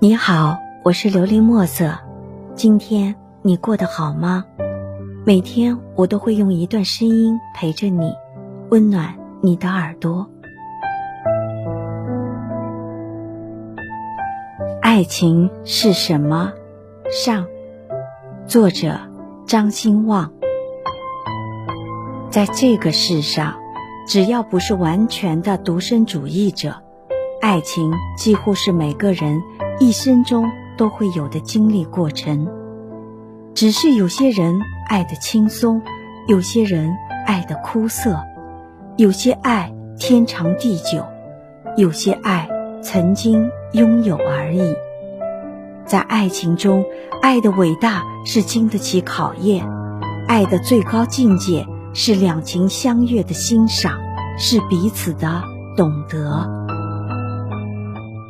你好，我是琉璃墨色。今天你过得好吗？每天我都会用一段声音陪着你，温暖你的耳朵。爱情是什么？上，作者张兴旺。在这个世上，只要不是完全的独身主义者，爱情几乎是每个人。一生中都会有的经历过程，只是有些人爱的轻松，有些人爱的枯涩，有些爱天长地久，有些爱曾经拥有而已。在爱情中，爱的伟大是经得起考验，爱的最高境界是两情相悦的欣赏，是彼此的懂得。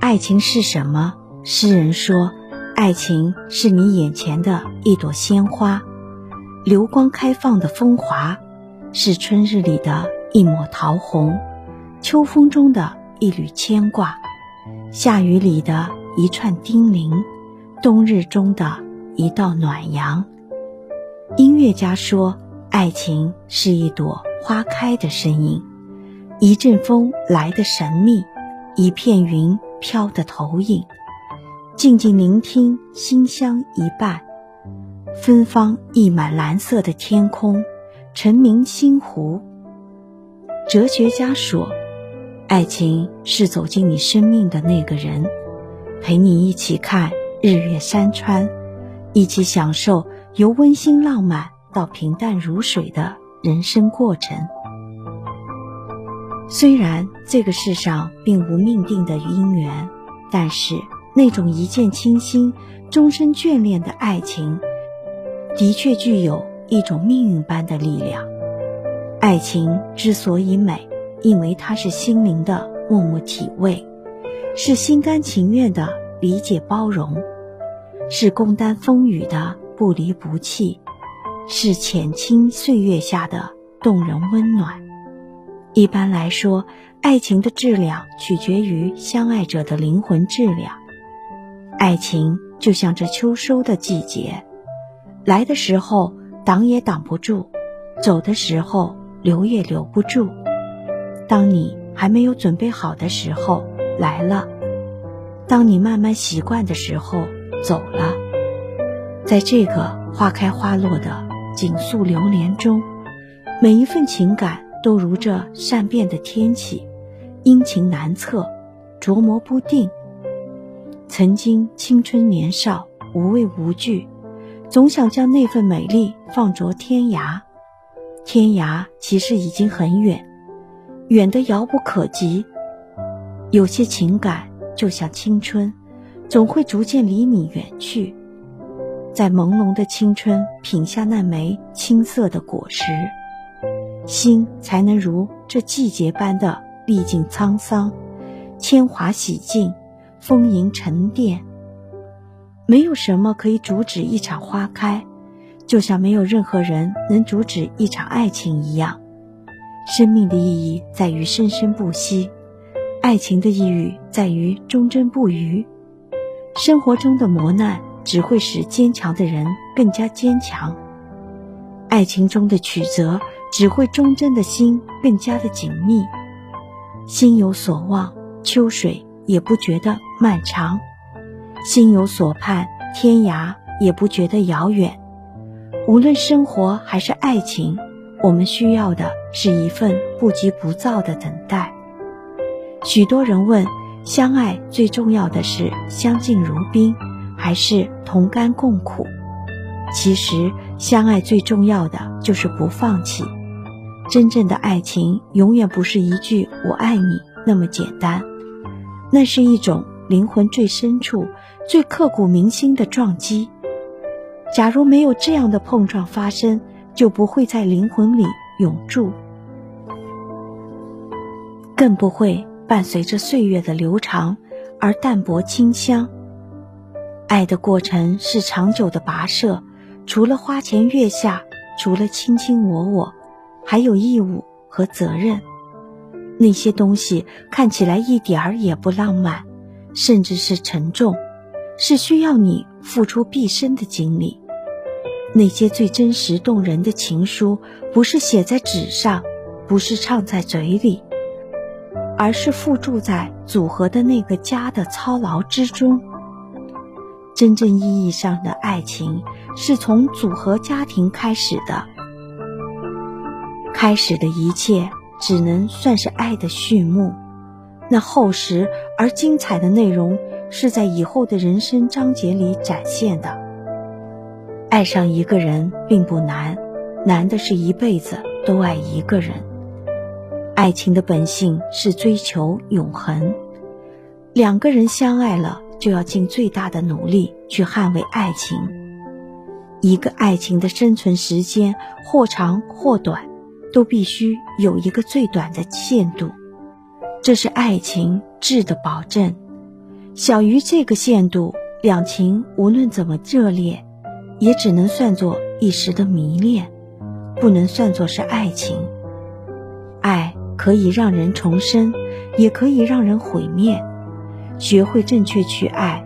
爱情是什么？诗人说：“爱情是你眼前的一朵鲜花，流光开放的风华，是春日里的一抹桃红，秋风中的一缕牵挂，夏雨里的一串叮咛，冬日中的一道暖阳。”音乐家说：“爱情是一朵花开的身影，一阵风来的神秘，一片云飘的投影。”静静聆听，馨香一半，芬芳溢满蓝色的天空，澄明星湖。哲学家说，爱情是走进你生命的那个人，陪你一起看日月山川，一起享受由温馨浪漫到平淡如水的人生过程。虽然这个世上并无命定的姻缘，但是。那种一见倾心、终身眷恋的爱情，的确具有一种命运般的力量。爱情之所以美，因为它是心灵的默默体味，是心甘情愿的理解包容，是共担风雨的不离不弃，是浅清岁月下的动人温暖。一般来说，爱情的质量取决于相爱者的灵魂质量。爱情就像这秋收的季节，来的时候挡也挡不住，走的时候留也留不住。当你还没有准备好的时候来了，当你慢慢习惯的时候走了。在这个花开花落的锦素流年中，每一份情感都如这善变的天气，阴晴难测，琢磨不定。曾经青春年少，无畏无惧，总想将那份美丽放逐天涯。天涯其实已经很远，远得遥不可及。有些情感就像青春，总会逐渐离你远去。在朦胧的青春，品下那枚青涩的果实，心才能如这季节般的历尽沧桑，铅华洗净。丰盈沉淀，没有什么可以阻止一场花开，就像没有任何人能阻止一场爱情一样。生命的意义在于生生不息，爱情的意义在于忠贞不渝。生活中的磨难只会使坚强的人更加坚强，爱情中的曲折只会忠贞的心更加的紧密。心有所望，秋水。也不觉得漫长，心有所盼，天涯也不觉得遥远。无论生活还是爱情，我们需要的是一份不急不躁的等待。许多人问：相爱最重要的是相敬如宾，还是同甘共苦？其实，相爱最重要的就是不放弃。真正的爱情，永远不是一句“我爱你”那么简单。那是一种灵魂最深处、最刻骨铭心的撞击。假如没有这样的碰撞发生，就不会在灵魂里永驻，更不会伴随着岁月的流长而淡泊清香。爱的过程是长久的跋涉，除了花前月下，除了卿卿我我，还有义务和责任。那些东西看起来一点儿也不浪漫，甚至是沉重，是需要你付出毕生的精力。那些最真实动人的情书，不是写在纸上，不是唱在嘴里，而是附注在组合的那个家的操劳之中。真正意义上的爱情，是从组合家庭开始的。开始的一切，只能算是爱的序幕。那厚实而精彩的内容，是在以后的人生章节里展现的。爱上一个人并不难，难的是一辈子都爱一个人。爱情的本性是追求永恒，两个人相爱了，就要尽最大的努力去捍卫爱情。一个爱情的生存时间或长或短，都必须有一个最短的限度。这是爱情质的保证，小于这个限度，两情无论怎么热烈，也只能算作一时的迷恋，不能算作是爱情。爱可以让人重生，也可以让人毁灭。学会正确去爱，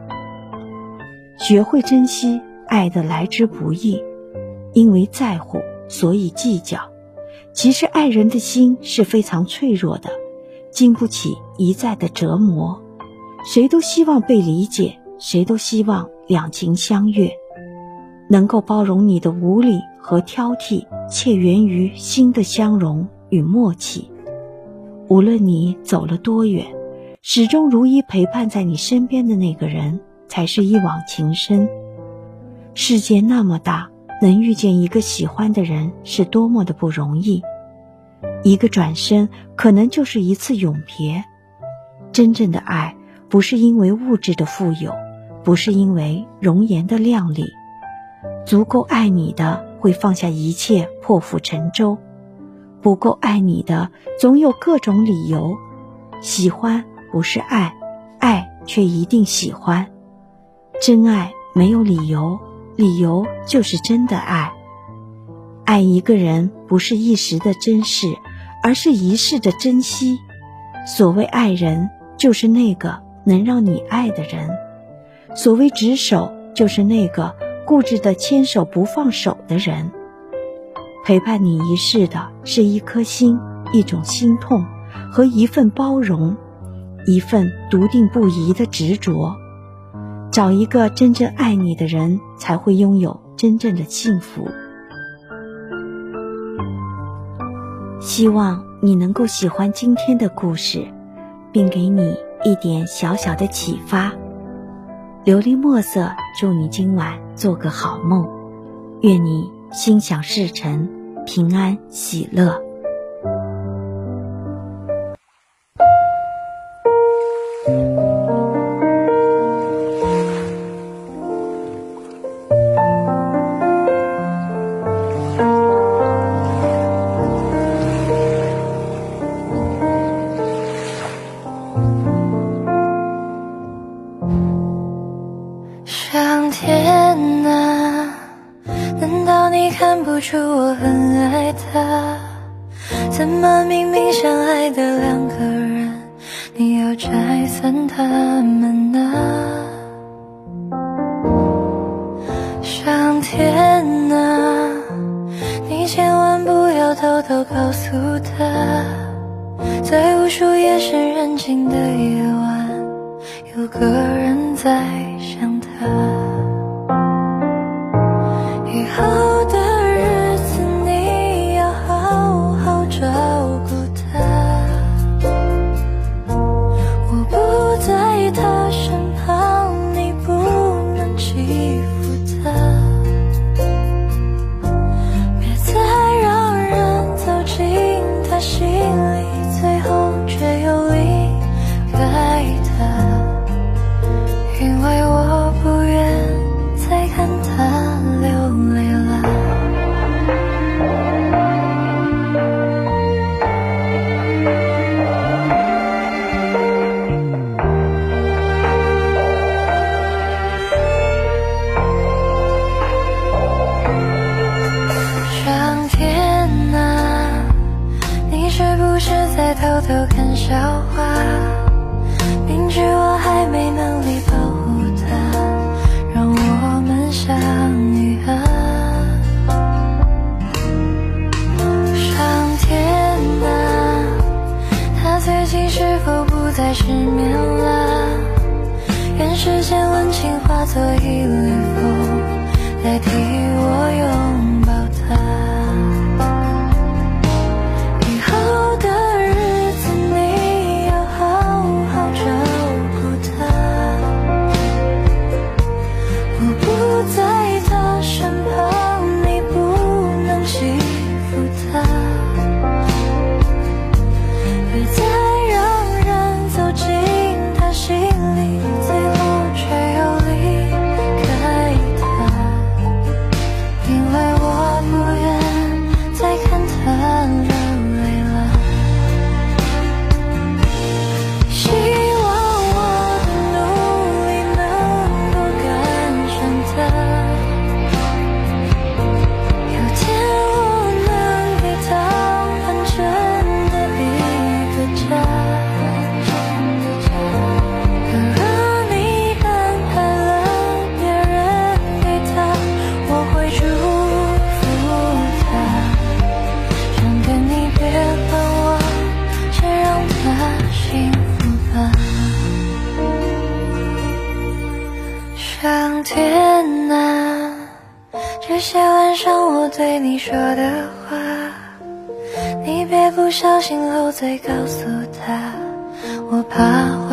学会珍惜爱的来之不易，因为在乎，所以计较。其实爱人的心是非常脆弱的。经不起一再的折磨，谁都希望被理解，谁都希望两情相悦。能够包容你的无理和挑剔，且源于心的相融与默契。无论你走了多远，始终如一陪伴在你身边的那个人，才是一往情深。世界那么大，能遇见一个喜欢的人，是多么的不容易。一个转身，可能就是一次永别。真正的爱，不是因为物质的富有，不是因为容颜的靓丽。足够爱你的，会放下一切，破釜沉舟；不够爱你的，总有各种理由。喜欢不是爱，爱却一定喜欢。真爱没有理由，理由就是真的爱。爱一个人，不是一时的珍视。而是一世的珍惜。所谓爱人，就是那个能让你爱的人；所谓执手，就是那个固执的牵手不放手的人。陪伴你一世的是一颗心、一种心痛和一份包容，一份笃定不移的执着。找一个真正爱你的人，才会拥有真正的幸福。希望你能够喜欢今天的故事，并给你一点小小的启发。琉璃墨色，祝你今晚做个好梦，愿你心想事成，平安喜乐。是否不再失眠了？愿世间温情化作一缕风代替我拥小心后再告诉他，我怕。